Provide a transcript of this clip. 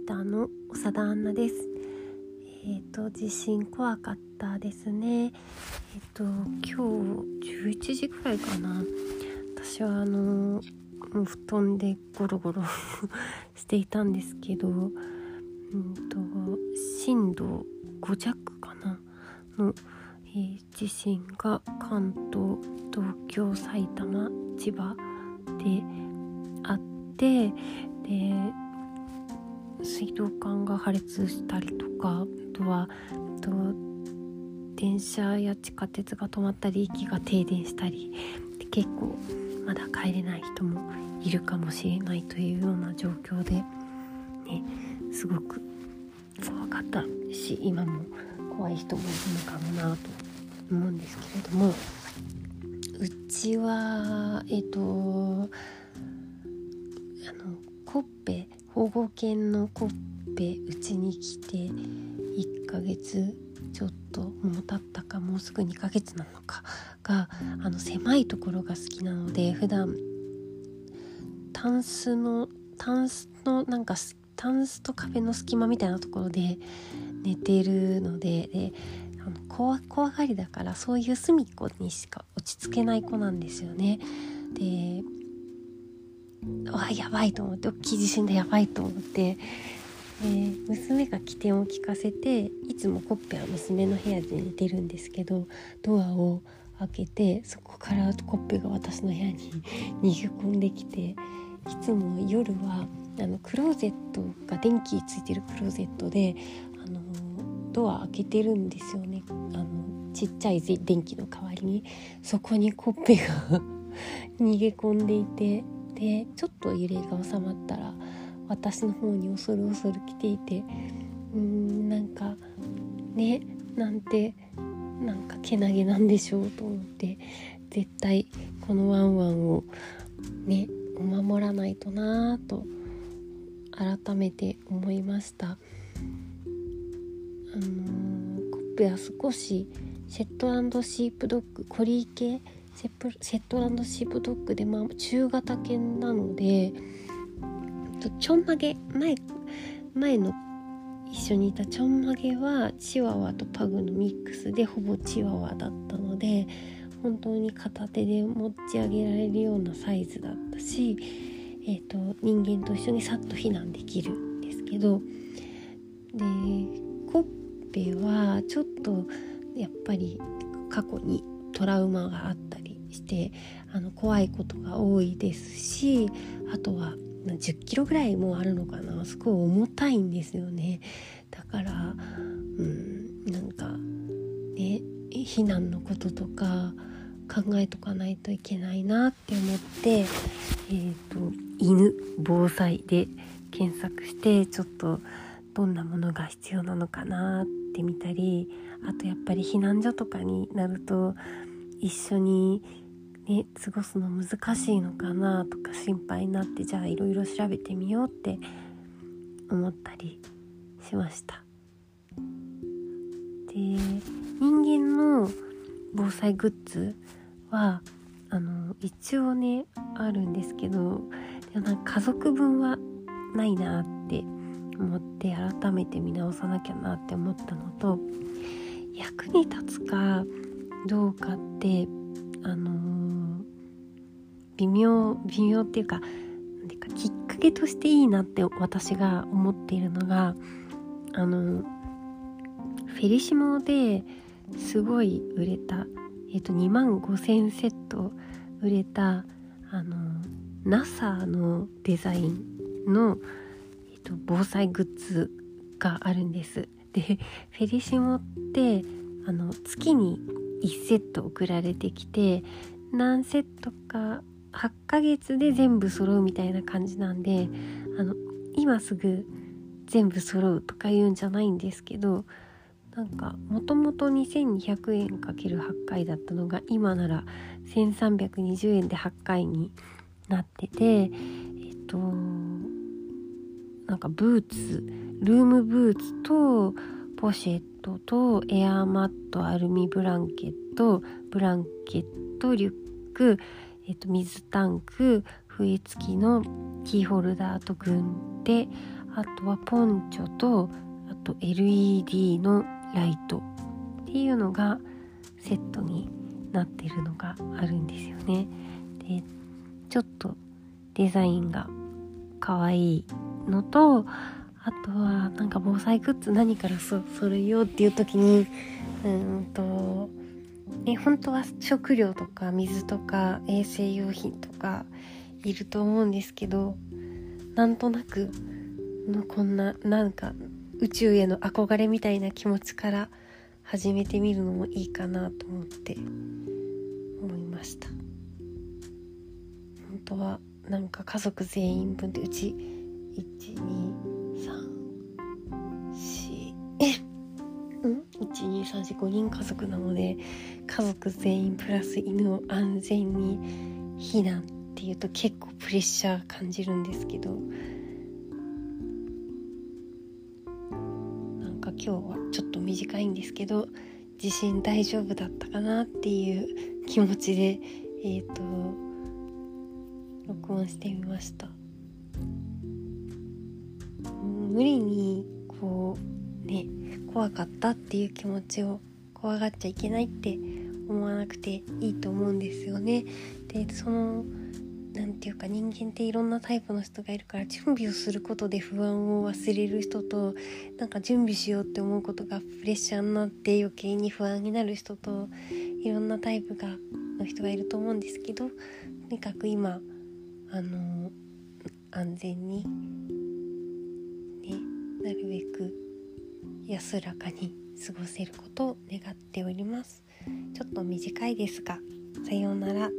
イターの長田アンナです。えっ、ー、と地震怖かったですね。えっ、ー、と今日11時くらいかな。私はあの布団でゴロゴロ していたんですけど、うんと震度5弱かなの、えー、地震が関東、東京、埼玉、千葉であってで水道管が破裂したりとかあとはと電車や地下鉄が止まったり駅が停電したり結構まだ帰れない人もいるかもしれないというような状況でねすごく怖かったし今も怖い人もいるのかもなと思うんですけれども。うちはえっ、とあのコッペ保護犬のコッペうちに来て1ヶ月ちょっともう経ったかもうすぐ2ヶ月なのかがあの狭いところが好きなので普段タンスのタンスのなんかタンスと壁の隙間みたいなところで寝てるのでであの怖怖がりだからそういう隅っこにしか落ち着けない子なんですよね。やばいと思って大きい地震でやばいと思って、えー、娘が起点を聞かせていつもコッペは娘の部屋で寝てるんですけどドアを開けてそこからコッペが私の部屋に 逃げ込んできていつも夜はあのクローゼットが電気ついてるクローゼットであのドア開けてるんですよね。あのちっちゃい電気の代わりに。そこにコッペが 逃げ込んでいてでちょっと揺れが収まったら私の方に恐る恐る来ていてうーんなんかねなんてなんかけなげなんでしょうと思って絶対このワンワンをね守らないとなぁと改めて思いました。あのー、コッペは少しシェットランドシープドッグコリー系セットランドシープドッグで、まあ、中型犬なのでちょんまげ前前の一緒にいたちょんまげはチワワとパグのミックスでほぼチワワだったので本当に片手で持ち上げられるようなサイズだったし、えーと、人間と一緒にさっと避難できるんですけどでコッペはちょっとやっぱり過去にトラウマがあったりしてあの怖いことが多いですしあとは10キロぐらいもあるのかな。すごい重たいんですよね。だからうんなんかね避難のこととか考えとかないといけないなって思ってえっ、ー、と犬防災で検索してちょっとどんなものが必要なのかなって見たりあとやっぱり避難所とかになると一緒にね過ごすの難しいのかなとか心配になってじゃあいろいろ調べてみようって思ったりしました。で人間の防災グッズはあの一応ねあるんですけどでもなんか家族分はないなって思って改めて見直さなきゃなって思ったのと役に立つかどうかってあのー、微妙微妙っていうかなんてかきっかけとしていいなって私が思っているのがあのフェリシモですごい売れた、えーと、2万5,000セット売れたあの NASA のデザインの、えーと防災グッズがあるんです。でフェリシモってあの月に1セット送られてきて何セットか8ヶ月で全部揃うみたいな感じなんであの今すぐ全部揃うとか言うんじゃないんですけどなんかもともと2200円 ×8 回だったのが今なら1320円で8回になっててえっとなんかブーツルームブーツとポシェットとエアーマットアルミブランケットブランケットリュック、えっと、水タンク笛付きのキーホルダーと軍手あとはポンチョとあと LED のライトっていうのがセットになってるのがあるんですよね。でちょっとデザインが可愛いのとあとはなんか防災グッズ何からそ揃えようっていう時にうんとね本当は食料とか水とか衛生用品とかいると思うんですけどなんとなくのこんななんか宇宙への憧れみたいな気持ちから始めてみるのもいいかなと思って思いました。本当はなんか家族全員分でうち123うん？12345人家族なので家族全員プラス犬を安全に避難っていうと結構プレッシャー感じるんですけどなんか今日はちょっと短いんですけど地震大丈夫だったかなっていう気持ちでえっ、ー、と録音してみました。無理にこうね怖かったっていう気持ちを怖がっちゃいけないって思わなくていいと思うんですよね。でその何て言うか人間っていろんなタイプの人がいるから準備をすることで不安を忘れる人となんか準備しようって思うことがプレッシャーになって余計に不安になる人といろんなタイプがの人がいると思うんですけどとにかく今あの安全にねなるべく安らかに過ごせることを願っております。ちょっと短いですがさようなら。